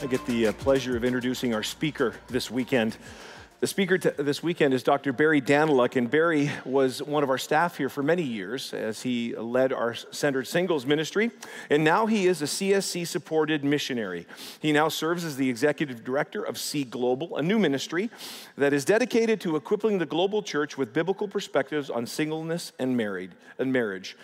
I get the uh, pleasure of introducing our speaker this weekend. The speaker t- this weekend is Dr. Barry Danylak, and Barry was one of our staff here for many years as he led our centered singles ministry, and now he is a CSC supported missionary. He now serves as the executive director of C Global, a new ministry that is dedicated to equipping the global church with biblical perspectives on singleness and married and marriage.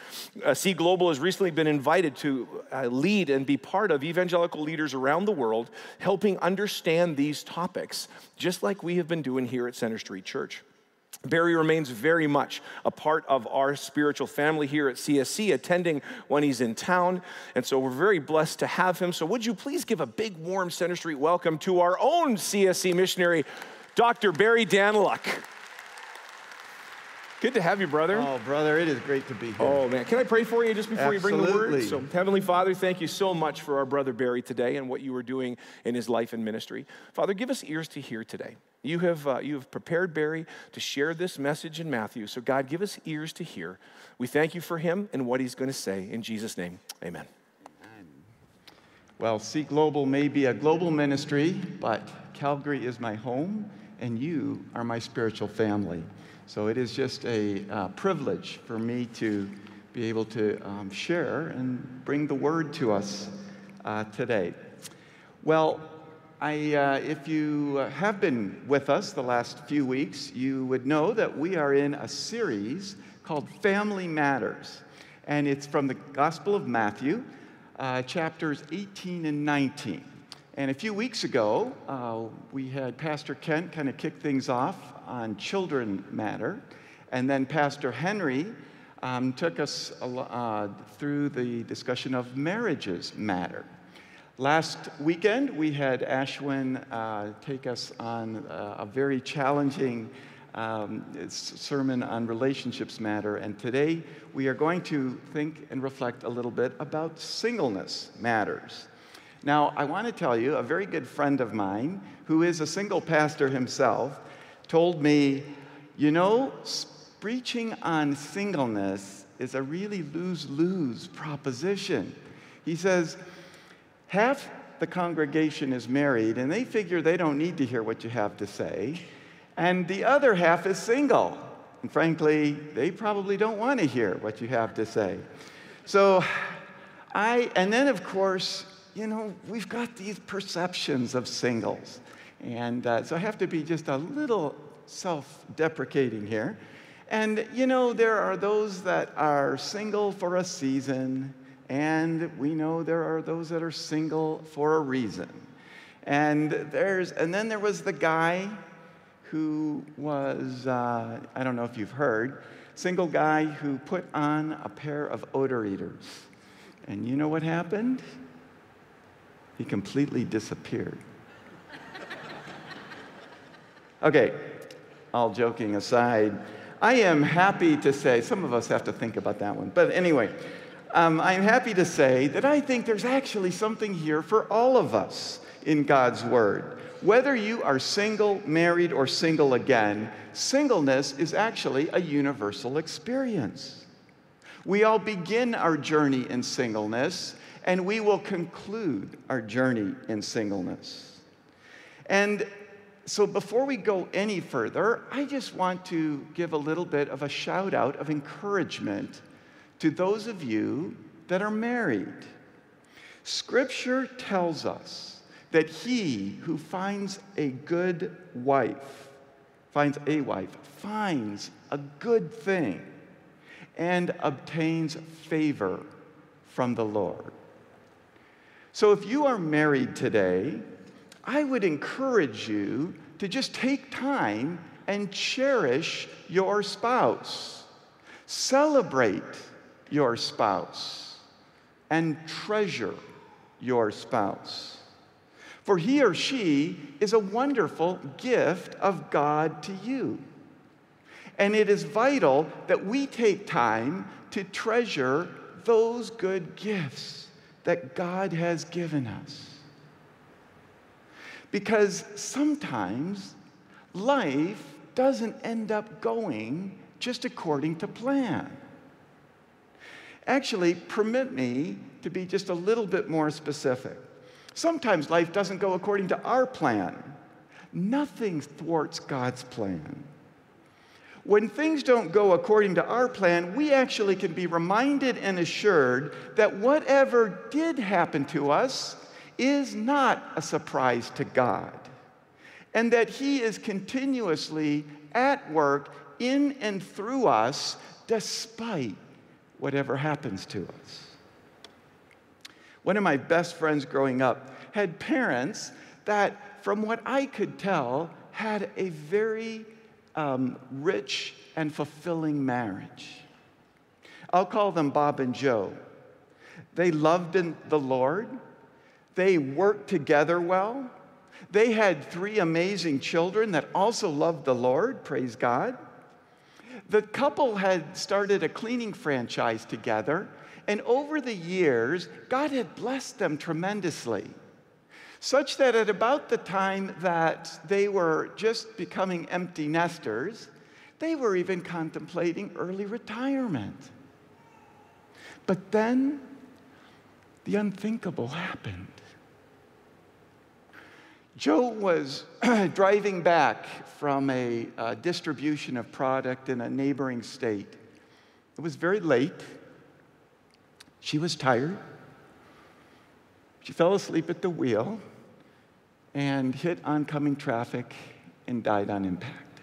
Uh, C Global has recently been invited to uh, lead and be part of evangelical leaders around the world, helping understand these topics, just like we have been doing here at Center Street Church. Barry remains very much a part of our spiritual family here at CSC, attending when he's in town. And so we're very blessed to have him. So, would you please give a big, warm Center Street welcome to our own CSC missionary, Dr. Barry Danylak. Good to have you, brother. Oh, brother, it is great to be here. Oh, man. Can I pray for you just before Absolutely. you bring the word? So, Heavenly Father, thank you so much for our brother Barry today and what you are doing in his life and ministry. Father, give us ears to hear today. You have, uh, you have prepared Barry to share this message in Matthew. So, God, give us ears to hear. We thank you for him and what he's going to say. In Jesus' name, amen. Well, C Global may be a global ministry, but Calgary is my home, and you are my spiritual family. So it is just a uh, privilege for me to be able to um, share and bring the word to us uh, today. Well, I, uh, if you have been with us the last few weeks, you would know that we are in a series called Family Matters. And it's from the Gospel of Matthew, uh, chapters 18 and 19. And a few weeks ago, uh, we had Pastor Kent kind of kick things off on children matter. And then Pastor Henry um, took us uh, through the discussion of marriages matter. Last weekend, we had Ashwin uh, take us on uh, a very challenging um, sermon on relationships matter. And today, we are going to think and reflect a little bit about singleness matters. Now, I want to tell you, a very good friend of mine, who is a single pastor himself, told me, you know, preaching on singleness is a really lose lose proposition. He says, half the congregation is married and they figure they don't need to hear what you have to say, and the other half is single. And frankly, they probably don't want to hear what you have to say. So, I, and then of course, you know, we've got these perceptions of singles. And uh, so I have to be just a little self deprecating here. And, you know, there are those that are single for a season, and we know there are those that are single for a reason. And, there's, and then there was the guy who was, uh, I don't know if you've heard, single guy who put on a pair of odor eaters. And you know what happened? He completely disappeared. Okay, all joking aside, I am happy to say, some of us have to think about that one, but anyway, um, I'm happy to say that I think there's actually something here for all of us in God's Word. Whether you are single, married, or single again, singleness is actually a universal experience. We all begin our journey in singleness, and we will conclude our journey in singleness. And so before we go any further, I just want to give a little bit of a shout out of encouragement to those of you that are married. Scripture tells us that he who finds a good wife, finds a wife, finds a good thing and obtains favor from the Lord. So if you are married today, I would encourage you to just take time and cherish your spouse. Celebrate your spouse and treasure your spouse. For he or she is a wonderful gift of God to you. And it is vital that we take time to treasure those good gifts that God has given us. Because sometimes life doesn't end up going just according to plan. Actually, permit me to be just a little bit more specific. Sometimes life doesn't go according to our plan. Nothing thwarts God's plan. When things don't go according to our plan, we actually can be reminded and assured that whatever did happen to us is not a surprise to God, and that He is continuously at work in and through us despite whatever happens to us. One of my best friends growing up had parents that, from what I could tell, had a very um, rich and fulfilling marriage. I'll call them Bob and Joe. They loved the Lord, they worked together well. They had three amazing children that also loved the Lord, praise God. The couple had started a cleaning franchise together, and over the years, God had blessed them tremendously. Such that at about the time that they were just becoming empty nesters, they were even contemplating early retirement. But then the unthinkable happened. Joe was driving back from a, a, distribution of product in a neighboring state. It was very late. She was tired. She fell asleep at the wheel and hit oncoming traffic and died on impact.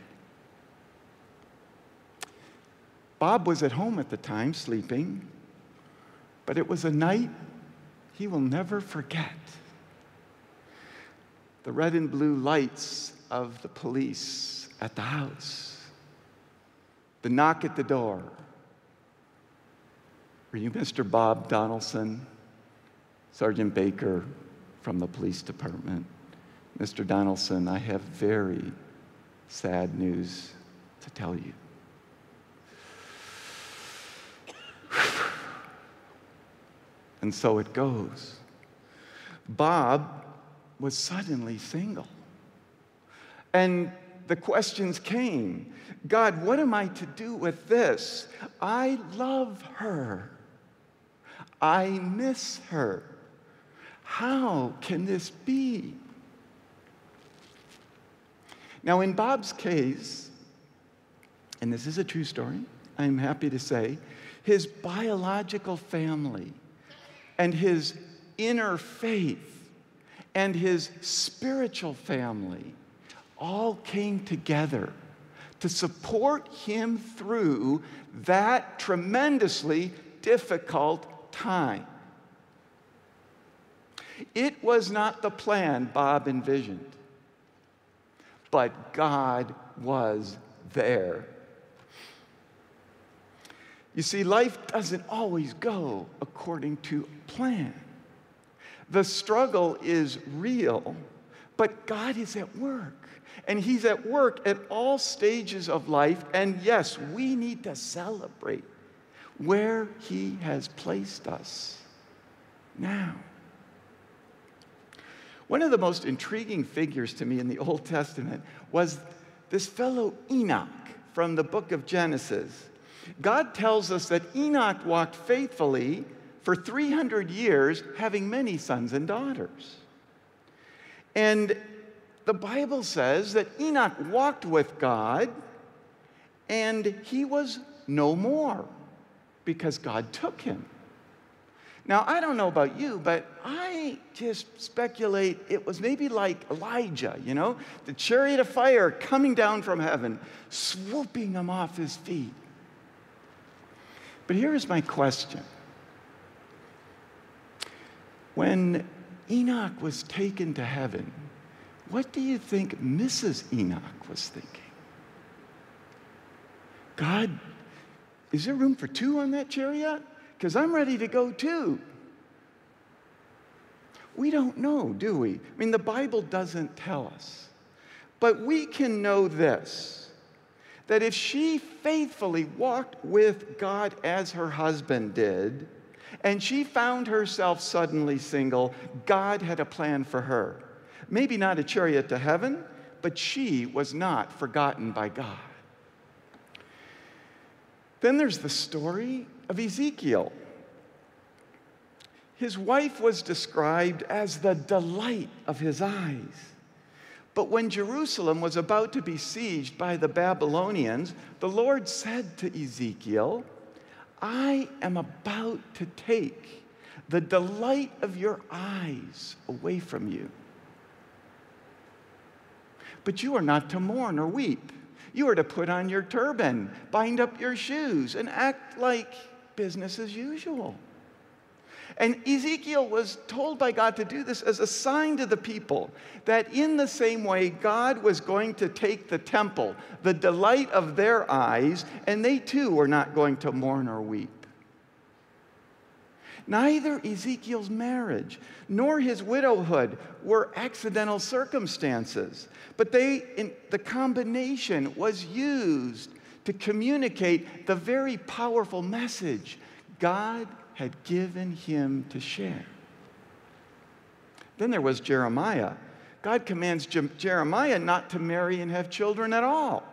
Bob was at home at the time, sleeping, but it was a night he will never forget the red and blue lights of the police at the house, the knock at the door. Were you Mr. Bob Donaldson, Sergeant Baker from the police department? Mr. Donaldson, I have very sad news to tell you. And so it goes. Bob was suddenly single. And the questions came God, what am I to do with this? I love her. I miss her. How can this be? Now, in Bob's case, and this is a true story, I'm happy to say, his biological family and his inner faith and his spiritual family all came together to support him through that tremendously difficult time. It was not the plan Bob envisioned, but God was there. You see, life doesn't always go according to plan. The struggle is real, but God is at work. And He's at work at all stages of life. And yes, we need to celebrate where He has placed us now. One of the most intriguing figures to me in the Old Testament was this fellow Enoch from the book of Genesis. God tells us that Enoch walked faithfully for 300 years, having many sons and daughters. And the Bible says that Enoch walked with God and he was no more because God took him. Now, I don't know about you, but I just speculate it was maybe like Elijah, you know, the chariot of fire coming down from heaven, swooping him off his feet. But here's my question when Enoch was taken to heaven, what do you think Mrs. Enoch was thinking? God, is there room for two on that chariot? Because I'm ready to go too. We don't know, do we? I mean, the Bible doesn't tell us. But we can know this that if she faithfully walked with God as her husband did, and she found herself suddenly single, God had a plan for her. Maybe not a chariot to heaven, but she was not forgotten by God. Then there's the story of Ezekiel. his wife was described as the delight of his eyes. But when Jerusalem was about to be sieged by the Babylonians, the Lord said to Ezekiel, I am about to take the delight of your eyes away from you. But you are not to mourn or weep. You are to put on your turban, bind up your shoes, and act like business as usual. And Ezekiel was told by God to do this as a sign to the people that in the same way, God was going to take the temple, the delight of their eyes, and they too were not going to mourn or weep. Neither Ezekiel's marriage nor his widowhood were accidental circumstances, but they, the combination was used to communicate the very powerful message God had given him to share. Then there was Jeremiah. God commands Je- Jeremiah not to marry and have children at all.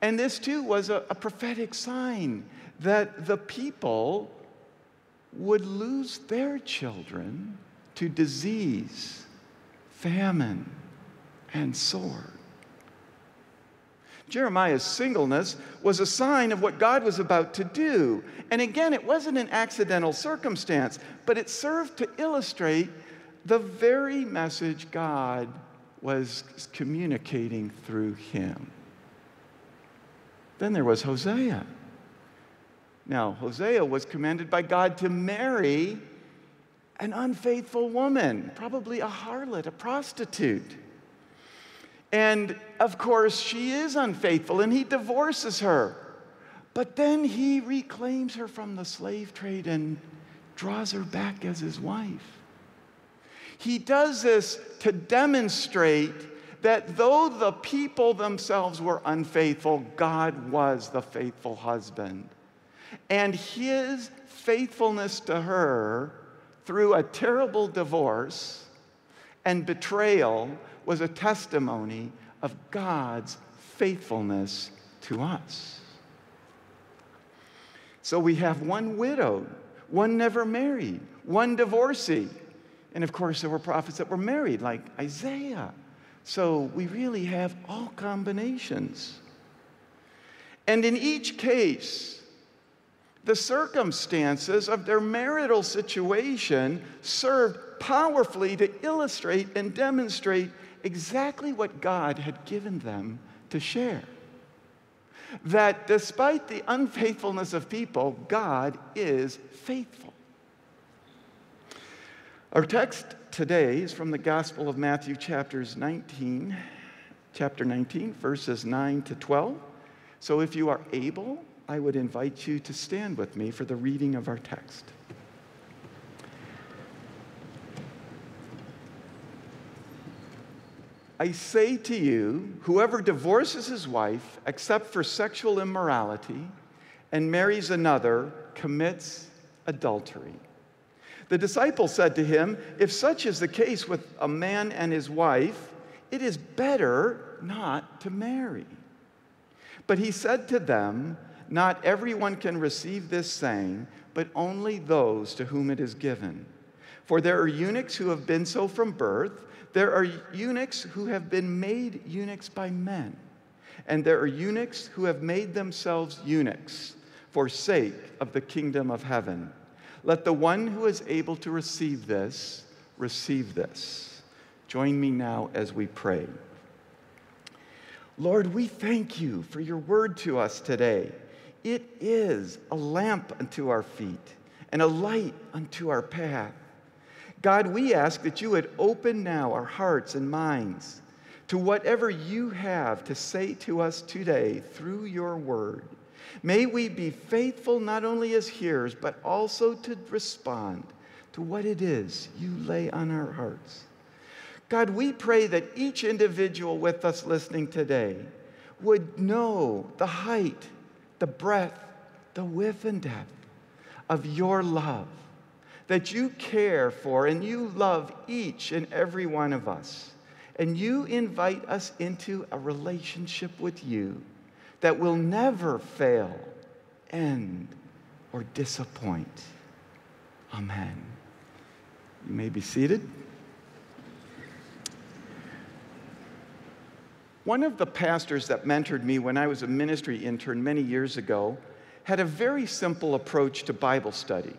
And this too was a, a prophetic sign that the people would lose their children to disease, famine, and sword. Jeremiah's singleness was a sign of what God was about to do. And again, it wasn't an accidental circumstance, but it served to illustrate the very message God was communicating through him. Then there was Hosea. Now, Hosea was commanded by God to marry an unfaithful woman, probably a harlot, a prostitute. And of course, she is unfaithful and he divorces her. But then he reclaims her from the slave trade and draws her back as his wife. He does this to demonstrate that though the people themselves were unfaithful, God was the faithful husband. And his faithfulness to her through a terrible divorce and betrayal was a testimony of God's faithfulness to us. So we have one widowed, one never married, one divorcee. And of course, there were prophets that were married, like Isaiah. So we really have all combinations. And in each case, the circumstances of their marital situation served powerfully to illustrate and demonstrate exactly what God had given them to share. That despite the unfaithfulness of people, God is faithful. Our text today is from the Gospel of Matthew, chapters 19, chapter 19, verses 9 to 12. So if you are able, I would invite you to stand with me for the reading of our text. I say to you, whoever divorces his wife except for sexual immorality and marries another commits adultery. The disciples said to him, If such is the case with a man and his wife, it is better not to marry. But he said to them, Not everyone can receive this saying, but only those to whom it is given. For there are eunuchs who have been so from birth there are eunuchs who have been made eunuchs by men, and there are eunuchs who have made themselves eunuchs for sake of the kingdom of heaven. Let the one who is able to receive this receive this. Join me now as we pray. Lord, we thank you for your word to us today. It is a lamp unto our feet and a light unto our path. God, we ask that you would open now our hearts and minds to whatever you have to say to us today through your word. May we be faithful not only as hearers, but also to respond to what it is you lay on our hearts. God, we pray that each individual with us listening today would know the height, the breadth, the width, and depth of your love that you care for and you love each and every one of us. And you invite us into a relationship with you that will never fail, end, or disappoint. Amen. You may be seated. One of the pastors that mentored me when I was a ministry intern many years ago had a very simple approach to Bible study.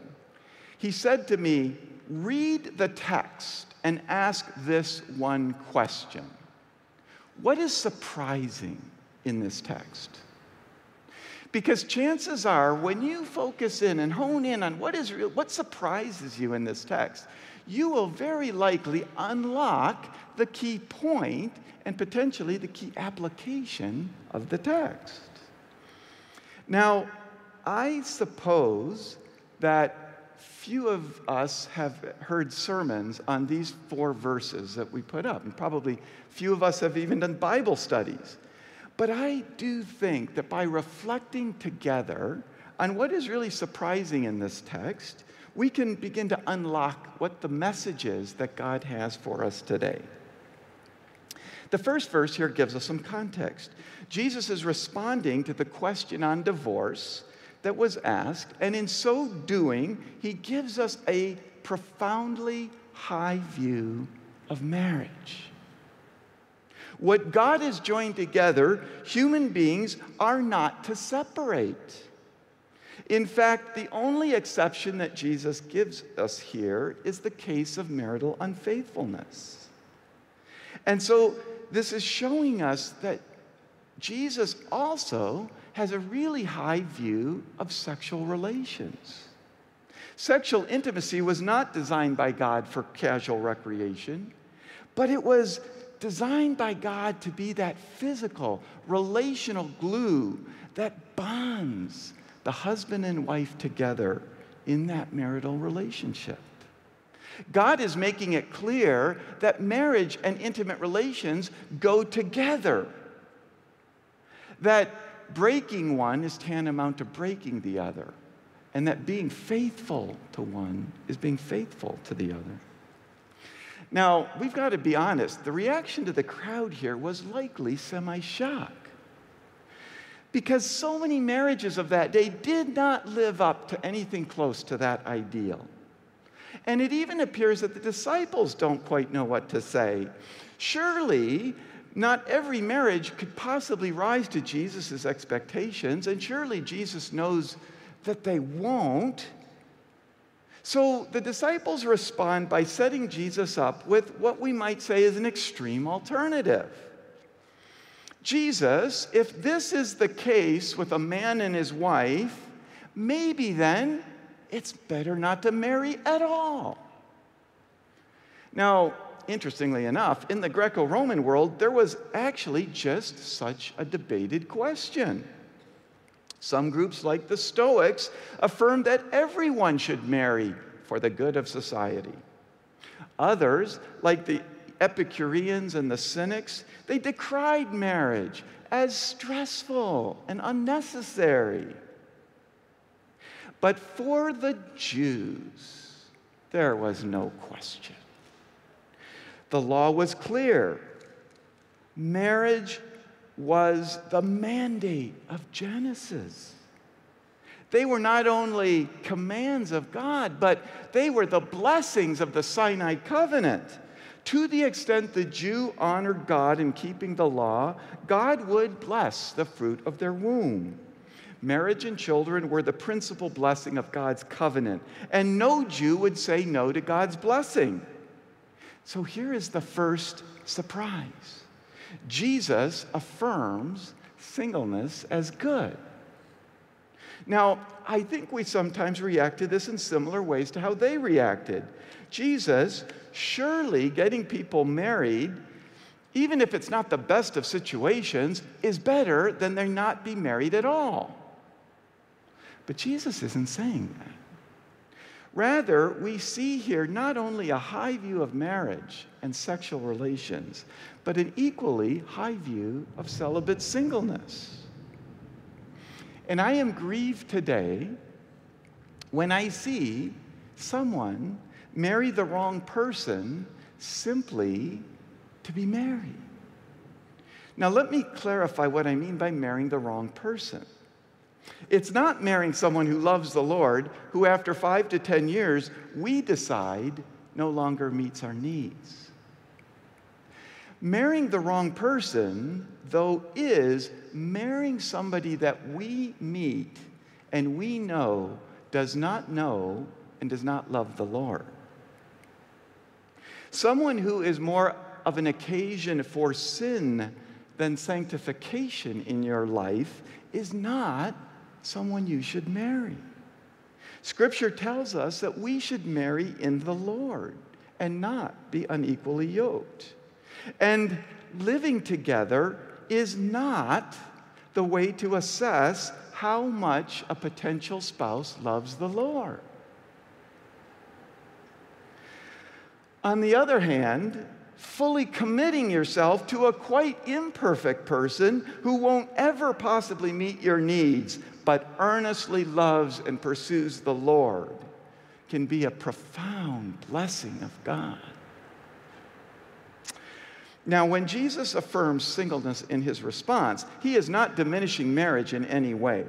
He said to me, Read the text and ask this one question What is surprising in this text? Because chances are, when you focus in and hone in on what is real, what surprises you in this text, you will very likely unlock the key point and potentially the key application of the text. Now, I suppose that few of us have heard sermons on these four verses that we put up, and probably few of us have even done Bible studies. But I do think that by reflecting together on what is really surprising in this text, we can begin to unlock what the message is that God has for us today. The first verse here gives us some context. Jesus is responding to the question on divorce that was asked, and in so doing, he gives us a profoundly high view of marriage. What God has joined together, human beings are not to separate. In fact, the only exception that Jesus gives us here is the case of marital unfaithfulness. And so, this is showing us that Jesus also has a really high view of sexual relations. Sexual intimacy was not designed by God for casual recreation, but it was designed by God to be that physical, relational glue that bonds the husband and wife together in that marital relationship. God is making it clear that marriage and intimate relations go together. Breaking one is tantamount to breaking the other, and that being faithful to one is being faithful to the other. Now, we've got to be honest, the reaction to the crowd here was likely semi shock. Because so many marriages of that day did not live up to anything close to that ideal. And it even appears that the disciples don't quite know what to say. Surely, not every marriage could possibly rise to Jesus' expectations, and surely Jesus knows that they won't. So the disciples respond by setting Jesus up with what we might say is an extreme alternative. Jesus, if this is the case with a man and his wife, maybe then it's better not to marry at all. Now, interestingly enough, in the Greco Roman world, there was actually just such a debated question. Some groups, like the Stoics, affirmed that everyone should marry for the good of society. Others, like the Epicureans and the Cynics, they decried marriage as stressful and unnecessary. But for the Jews, there was no question. The law was clear. Marriage was the mandate of Genesis. They were not only commands of God, but they were the blessings of the Sinai covenant. To the extent the Jew honored God in keeping the law, God would bless the fruit of their womb. Marriage and children were the principal blessing of God's covenant, and no Jew would say no to God's blessing. So here is the first surprise Jesus affirms singleness as good. Now, I think we sometimes react to this in similar ways to how they reacted. Jesus, surely getting people married, even if it's not the best of situations, is better than they not be married at all. But Jesus isn't saying that. Rather, we see here not only a high view of marriage and sexual relations, but an equally high view of celibate singleness. And I am grieved today when I see someone marry the wrong person simply to be married. Now, let me clarify what I mean by marrying the wrong person. It's not marrying someone who loves the Lord, who after five to 10 years, we decide no longer meets our needs. Marrying the wrong person, though, is marrying somebody that we meet and we know does not know and does not love the Lord. Someone who is more of an occasion for sin than sanctification in your life is not someone you should marry. Scripture tells us that we should marry in the Lord and not be unequally yoked. And living together is not the way to assess how much a potential spouse loves the Lord. On the other hand, fully committing yourself to a quite imperfect person who won't ever possibly meet your needs, but earnestly loves and pursues the Lord, can be a profound blessing of God. Now, when Jesus affirms singleness in his response, he is not diminishing marriage in any way.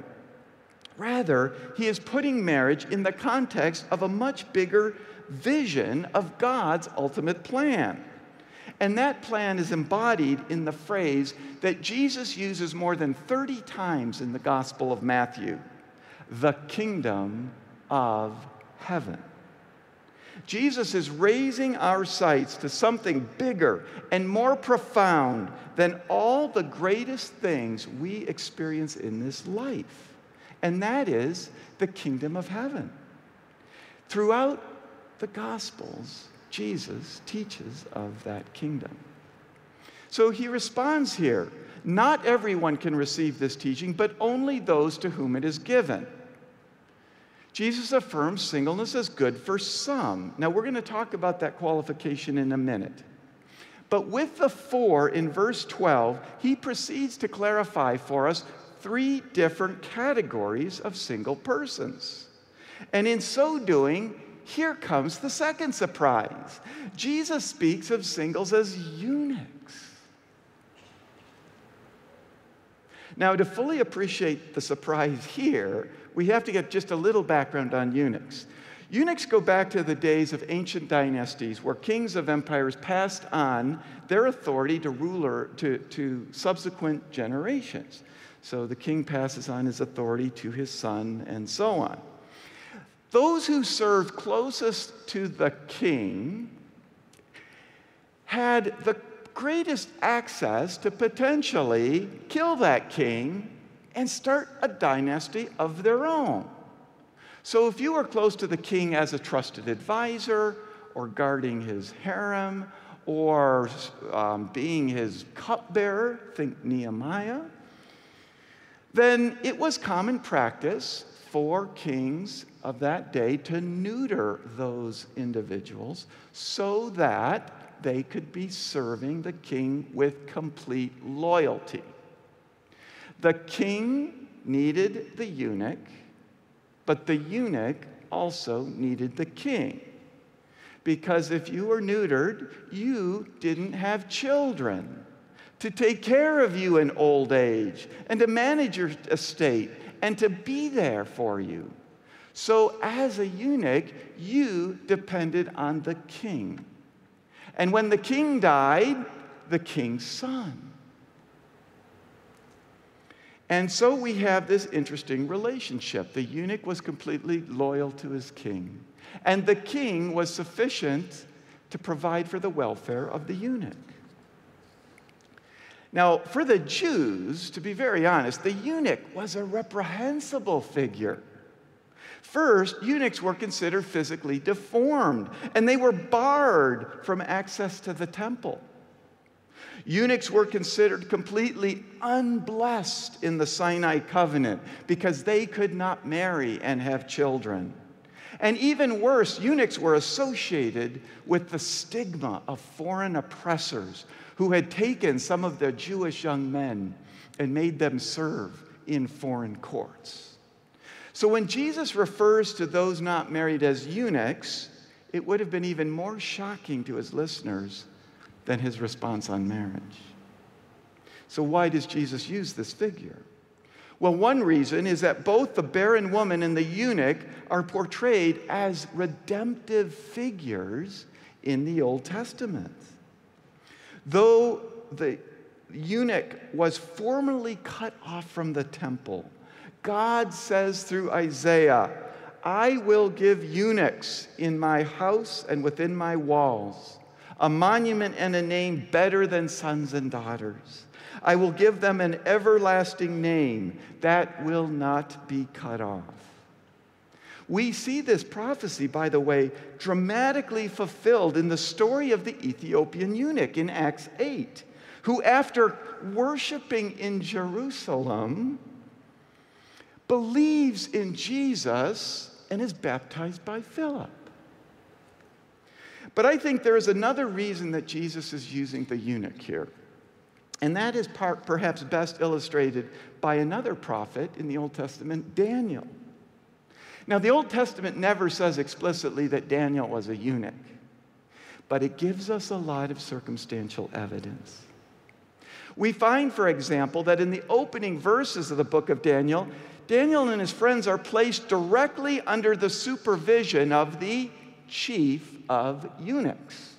Rather, he is putting marriage in the context of a much bigger vision of God's ultimate plan. And that plan is embodied in the phrase that Jesus uses more than 30 times in the Gospel of Matthew the kingdom of heaven. Jesus is raising our sights to something bigger and more profound than all the greatest things we experience in this life, and that is the kingdom of heaven. Throughout the Gospels, Jesus teaches of that kingdom. So he responds here not everyone can receive this teaching, but only those to whom it is given. Jesus affirms singleness is good for some. Now, we're going to talk about that qualification in a minute. But with the four in verse 12, he proceeds to clarify for us three different categories of single persons. And in so doing, here comes the second surprise. Jesus speaks of singles as eunuchs. Now, to fully appreciate the surprise here, we have to get just a little background on eunuchs. Eunuchs go back to the days of ancient dynasties where kings of empires passed on their authority to ruler to, to subsequent generations. So the king passes on his authority to his son and so on. Those who served closest to the king had the greatest access to potentially kill that king and start a dynasty of their own. So, if you were close to the king as a trusted advisor, or guarding his harem, or um, being his cupbearer, think Nehemiah, then it was common practice for kings of that day to neuter those individuals so that they could be serving the king with complete loyalty. The king needed the eunuch, but the eunuch also needed the king. Because if you were neutered, you didn't have children to take care of you in old age and to manage your estate and to be there for you. So, as a eunuch, you depended on the king. And when the king died, the king's son. And so we have this interesting relationship. The eunuch was completely loyal to his king, and the king was sufficient to provide for the welfare of the eunuch. Now, for the Jews, to be very honest, the eunuch was a reprehensible figure. First, eunuchs were considered physically deformed, and they were barred from access to the temple. Eunuchs were considered completely unblessed in the Sinai covenant because they could not marry and have children. And even worse, eunuchs were associated with the stigma of foreign oppressors who had taken some of their Jewish young men and made them serve in foreign courts. So when Jesus refers to those not married as eunuchs, it would have been even more shocking to his listeners than his response on marriage. So, why does Jesus use this figure? Well, one reason is that both the barren woman and the eunuch are portrayed as redemptive figures in the Old Testament. Though the eunuch was formerly cut off from the temple, God says through Isaiah, I will give eunuchs in my house and within my walls a monument and a name better than sons and daughters. I will give them an everlasting name that will not be cut off. We see this prophecy, by the way, dramatically fulfilled in the story of the Ethiopian eunuch in Acts 8, who, after worshiping in Jerusalem, believes in Jesus and is baptized by Philip. But I think there is another reason that Jesus is using the eunuch here. And that is part, perhaps best illustrated by another prophet in the Old Testament, Daniel. Now, the Old Testament never says explicitly that Daniel was a eunuch, but it gives us a lot of circumstantial evidence. We find, for example, that in the opening verses of the book of Daniel, Daniel and his friends are placed directly under the supervision of the chief of eunuchs.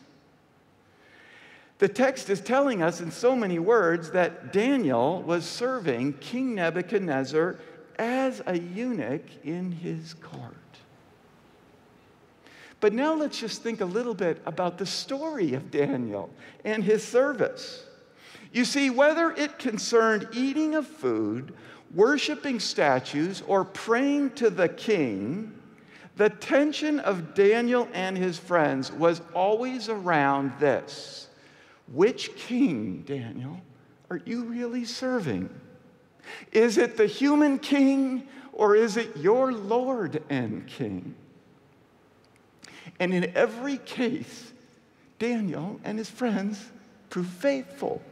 The text is telling us in so many words that Daniel was serving King Nebuchadnezzar as a eunuch in his court. But now let's just think a little bit about the story of Daniel and his service. You see, whether it concerned eating of food, worshiping statues, or praying to the king, the tension of Daniel and his friends was always around this which king, Daniel, are you really serving? Is it the human king or is it your Lord and King? And in every case, Daniel and his friends proved faithful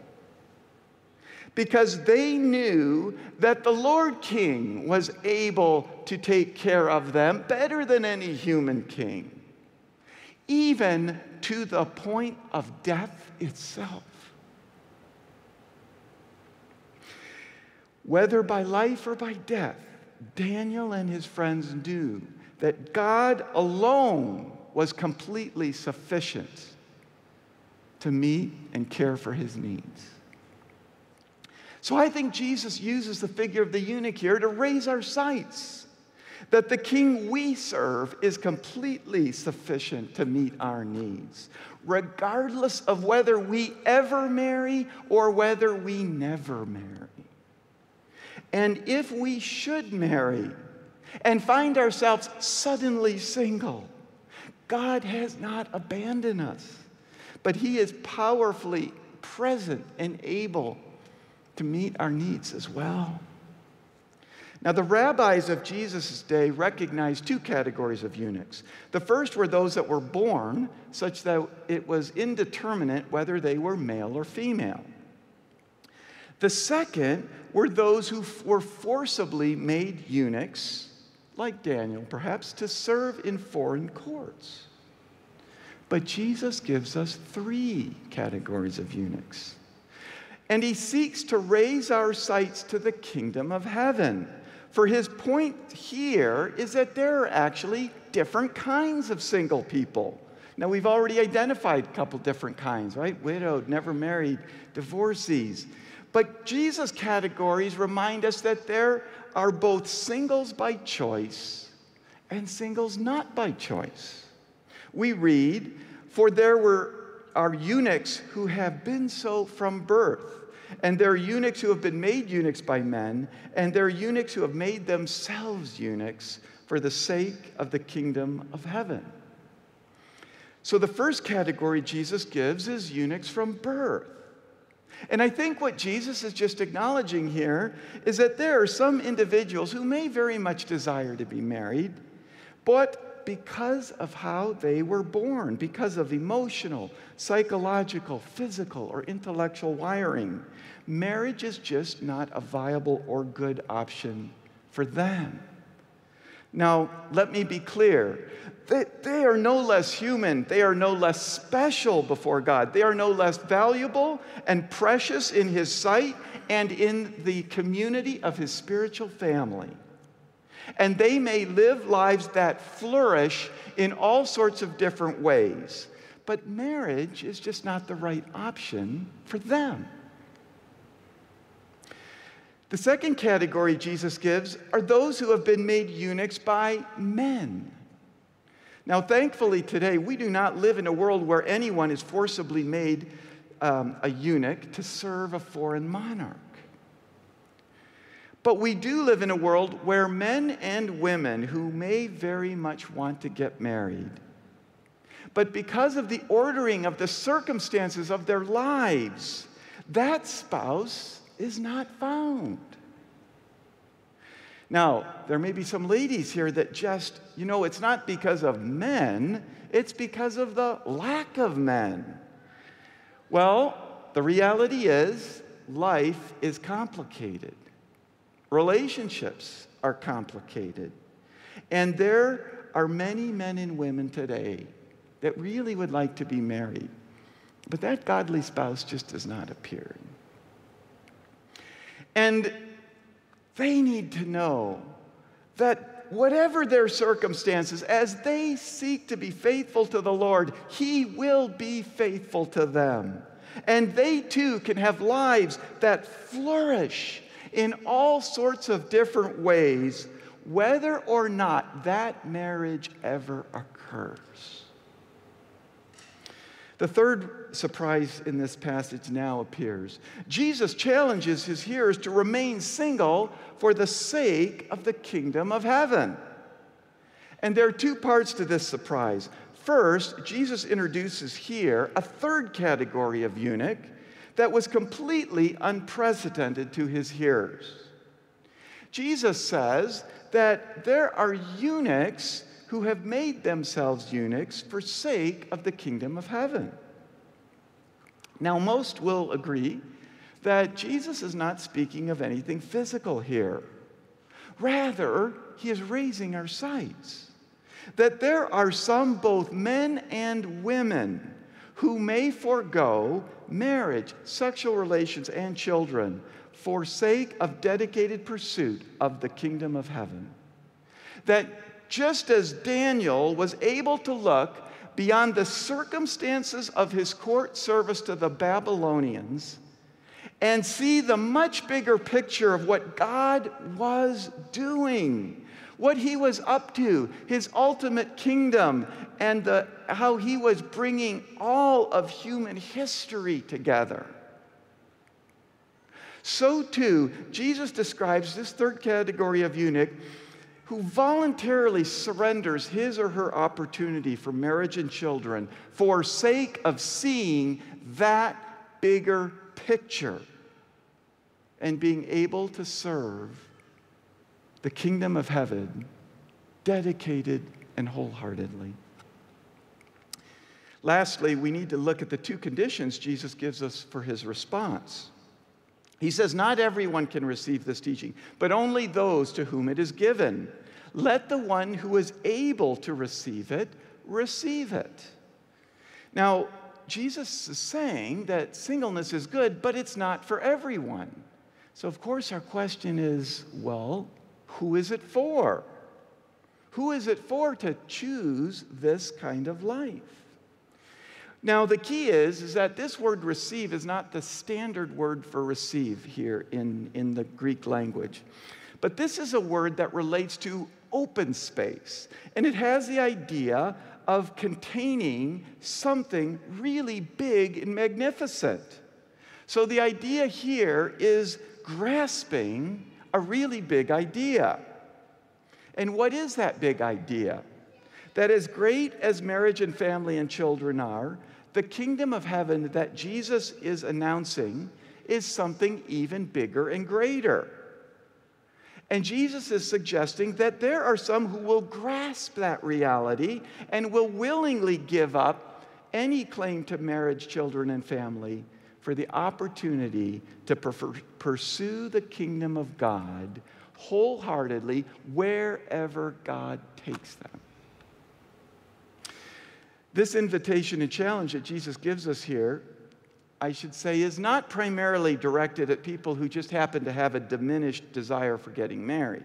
because they knew that the Lord King was able to take care of them better than any human king even to the point of death itself. Whether by life or by death, Daniel and his friends knew that God alone was completely sufficient to meet and care for his needs. So I think Jesus uses the figure of the eunuch here to raise our sights that the king we serve is completely sufficient to meet our needs, regardless of whether we ever marry or whether we never marry. And if we should marry and find ourselves suddenly single, God has not abandoned us, but He is powerfully present and able to meet our needs as well. Now, the rabbis of Jesus' day recognized two categories of eunuchs. The first were those that were born such that it was indeterminate whether they were male or female. The second were those who were forcibly made eunuchs, like Daniel perhaps, to serve in foreign courts. But Jesus gives us three categories of eunuchs. And he seeks to raise our sights to the kingdom of heaven for his point here is that there are actually different kinds of single people. Now, we've already identified a couple different kinds, right? Widowed, never married, divorcees. But Jesus' categories remind us that there are both singles by choice and singles not by choice. We read, For there were are eunuchs who have been so from birth and there are eunuchs who have been made eunuchs by men, and there are eunuchs who have made themselves eunuchs for the sake of the kingdom of heaven. So the first category Jesus gives is eunuchs from birth. And I think what Jesus is just acknowledging here is that there are some individuals who may very much desire to be married, but because of how they were born, because of emotional, psychological, physical, or intellectual wiring, marriage is just not a viable or good option for them. Now, let me be clear. They, they, are no less human. They are no less special before God. They are no less valuable and precious in His sight and in the community of His spiritual family. And they may live lives that flourish in all sorts of different ways. But marriage is just not the right option for them. The second category Jesus gives are those who have been made eunuchs by men. Now, thankfully, today we do not live in a world where anyone is forcibly made um, a eunuch to serve a foreign monarch. But we do live in a world where men and women who may very much want to get married, but because of the ordering of the circumstances of their lives, that spouse is not found. Now, there may be some ladies here that just, you know, it's not because of men, it's because of the lack of men. Well, the reality is life is complicated, relationships are complicated. And there are many men and women today that really would like to be married, but that godly spouse just does not appear. And they need to know that whatever their circumstances, as they seek to be faithful to the Lord, He will be faithful to them. And they too can have lives that flourish in all sorts of different ways, whether or not that marriage ever occurs. The third surprise in this passage now appears. Jesus challenges his hearers to remain single for the sake of the kingdom of heaven. And there are two parts to this surprise. First, Jesus introduces here a third category of eunuch that was completely unprecedented to his hearers. Jesus says that there are eunuchs who have made themselves eunuchs for sake of the kingdom of heaven. Now, most will agree that Jesus is not speaking of anything physical here. Rather, he is raising our sights. That there are some, both men and women, who may forego marriage, sexual relations, and children for sake of dedicated pursuit of the kingdom of heaven. That just as Daniel was able to look beyond the circumstances of his court service to the Babylonians and see the much bigger picture of what God was doing, what he was up to, his ultimate kingdom, and the, how he was bringing all of human history together. So, too, Jesus describes this third category of eunuch who voluntarily surrenders his or her opportunity for marriage and children for sake of seeing that bigger picture and being able to serve the kingdom of heaven dedicated and wholeheartedly. Lastly, we need to look at the two conditions Jesus gives us for his response. He says, Not everyone can receive this teaching, but only those to whom it is given. Let the one who is able to receive it receive it. Now, Jesus is saying that singleness is good, but it's not for everyone. So, of course, our question is well, who is it for? Who is it for to choose this kind of life? Now, the key is, is that this word receive is not the standard word for receive here in, in the Greek language. But this is a word that relates to open space. And it has the idea of containing something really big and magnificent. So the idea here is grasping a really big idea. And what is that big idea? That as great as marriage and family and children are, the kingdom of heaven that Jesus is announcing is something even bigger and greater. And Jesus is suggesting that there are some who will grasp that reality and will willingly give up any claim to marriage, children, and family for the opportunity to pursue the kingdom of God wholeheartedly wherever God takes them. This invitation and challenge that Jesus gives us here, I should say, is not primarily directed at people who just happen to have a diminished desire for getting married.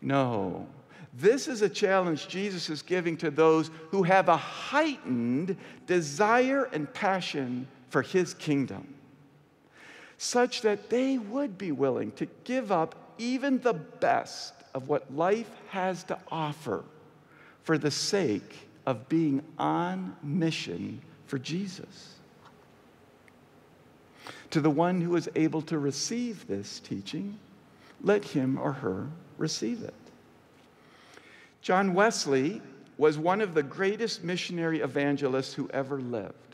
No. This is a challenge Jesus is giving to those who have a heightened desire and passion for his kingdom, such that they would be willing to give up even the best of what life has to offer for the sake of being on mission for Jesus. To the one who is able to receive this teaching, let him or her receive it. John Wesley was one of the greatest missionary evangelists who ever lived.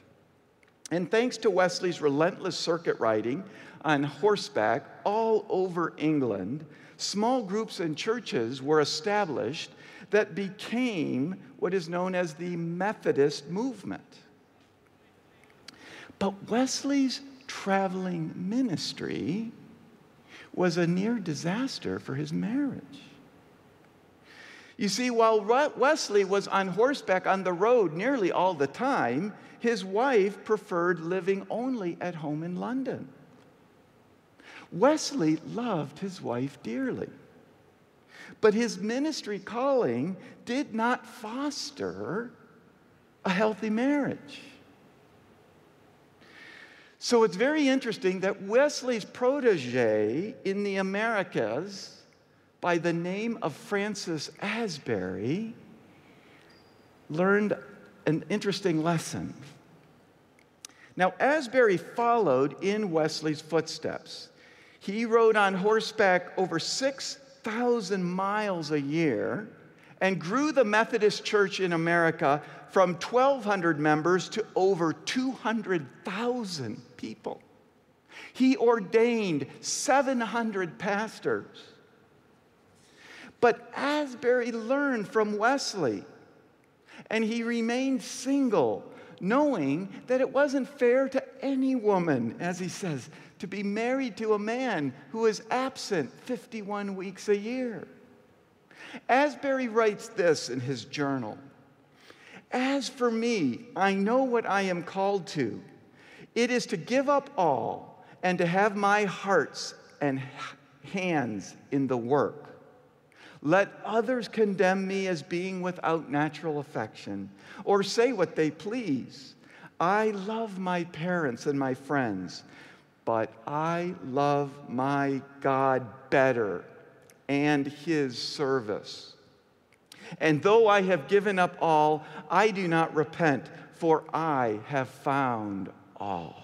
And thanks to Wesley's relentless circuit riding on horseback all over England, small groups and churches were established that became what is known as the Methodist movement. But Wesley's traveling ministry was a near disaster for his marriage. You see, while Wesley was on horseback on the road nearly all the time, his wife preferred living only at home in London. Wesley loved his wife dearly. But his ministry calling did not foster a healthy marriage. So it's very interesting that Wesley's protege in the Americas, by the name of Francis Asbury, learned an interesting lesson. Now, Asbury followed in Wesley's footsteps. He rode on horseback over 6,000 miles a year and grew the Methodist Church in America from 1,200 members to over 200,000 people. He ordained 700 pastors. But Asbury learned from Wesley, and he remained single, knowing that it wasn't fair to any woman, as he says, to be married to a man who is absent 51 weeks a year. Asbury writes this in his journal As for me, I know what I am called to. It is to give up all and to have my hearts and hands in the work. Let others condemn me as being without natural affection or say what they please. I love my parents and my friends but I love my God better and his service. And though I have given up all, I do not repent, for I have found all.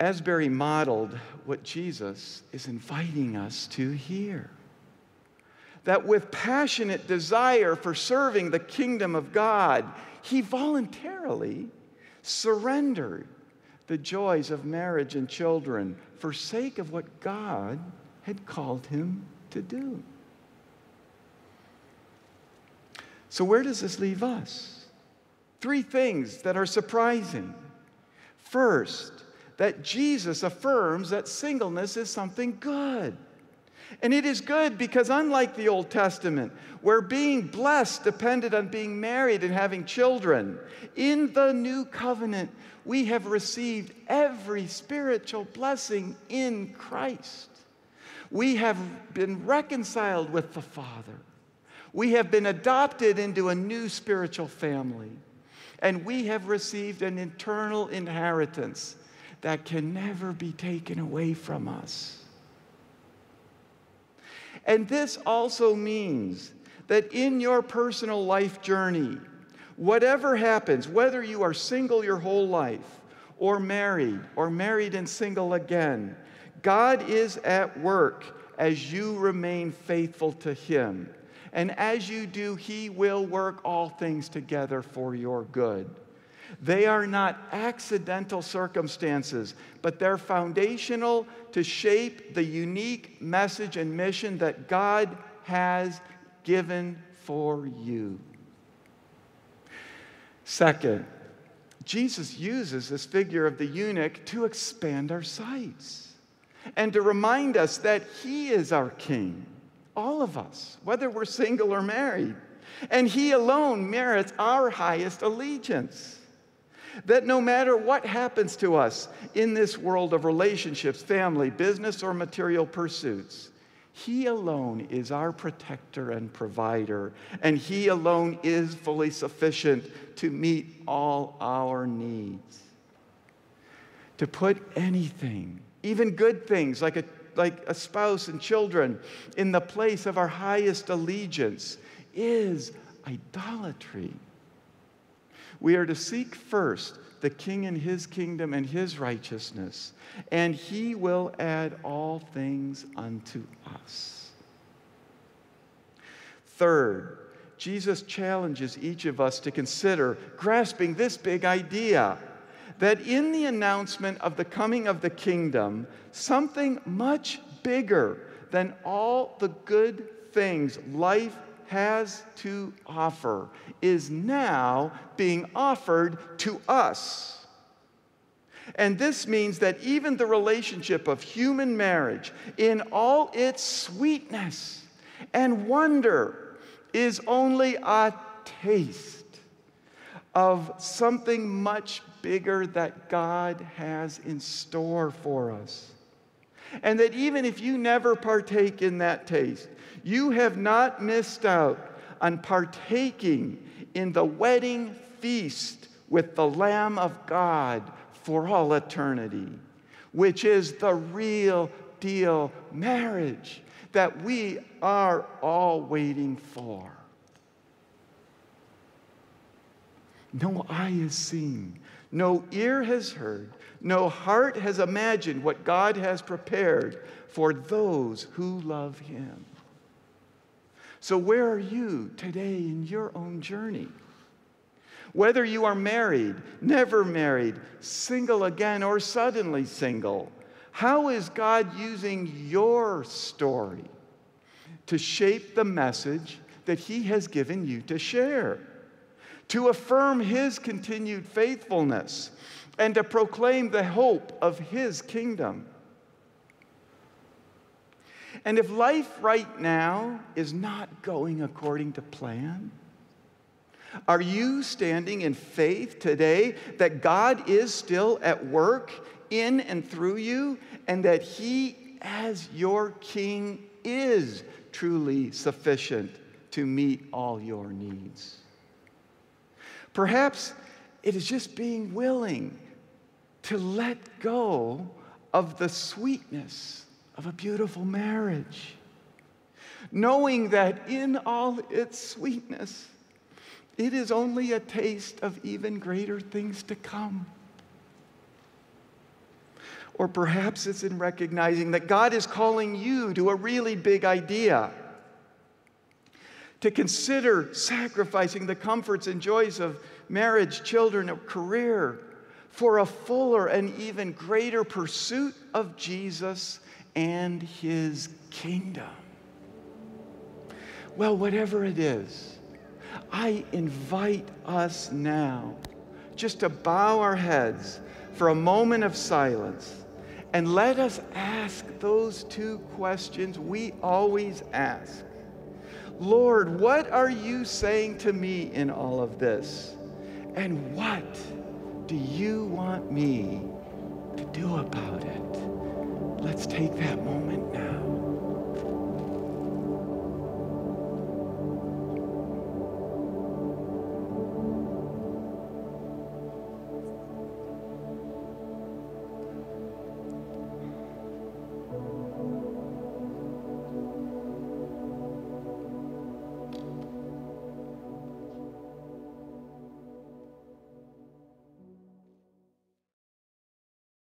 Asbury modeled what Jesus is inviting us to hear. That with passionate desire for serving the kingdom of God, he voluntarily surrendered the joys of marriage and children for sake of what God had called him to do. So, where does this leave us? Three things that are surprising. First, that Jesus affirms that singleness is something good. And it is good because, unlike the Old Testament, where being blessed depended on being married and having children, in the new covenant, we have received every spiritual blessing in Christ. We have been reconciled with the Father. We have been adopted into a new spiritual family. And we have received an eternal inheritance that can never be taken away from us. And this also means that in your personal life journey, whatever happens, whether you are single your whole life, or married, or married and single again, God is at work as you remain faithful to Him. And as you do, He will work all things together for your good. They are not accidental circumstances, but they're foundational to shape the unique message and mission that God has given for you. Second, Jesus uses this figure of the eunuch to expand our sights. and to remind us that He is our King, all of us, whether we're single or married. And He alone merits our highest allegiance. That no matter what happens to us in this world of relationships, family, business, or material pursuits, He alone is our protector and provider, and He alone is fully sufficient to meet all our needs. To put anything, even good things like a, like a spouse and children, in the place of our highest allegiance is idolatry. We are to seek first the king and his kingdom and his righteousness, and he will add all things unto us. Third, Jesus challenges each of us to consider grasping this big idea that in the announcement of the coming of the kingdom, something much bigger than all the good things life has to offer is now being offered to us. And this means that even the relationship of human marriage, in all its sweetness and wonder, is only a taste of something much bigger that God has in store for us. And that even if you never partake in that taste, you have not missed out on partaking in the wedding feast with the Lamb of God for all eternity, which is the real deal marriage that we are all waiting for. No eye has seen, no ear has heard, no heart has imagined what God has prepared for those who love Him. So, where are you today in your own journey? Whether you are married, never married, single again, or suddenly single, how is God using your story to shape the message that He has given you to share? To affirm His continued faithfulness and to proclaim the hope of His kingdom. And if life right now is not going according to plan, are you standing in faith today that God is still at work in and through you and that He, as your King, is truly sufficient to meet all your needs? Perhaps it is just being willing to let go of the sweetness of a beautiful marriage, knowing that in all its sweetness, it is only a taste of even greater things to come. Or perhaps it's in recognizing that God is calling you to a really big idea. To consider sacrificing the comforts and joys of marriage, children, or career for a fuller and even greater pursuit of Jesus and his kingdom. Well, whatever it is, I invite us now just to bow our heads for a moment of silence and let us ask those two questions we always ask. Lord, what are you saying to me in all of this? And what do you want me to do about it? Let's take that moment now.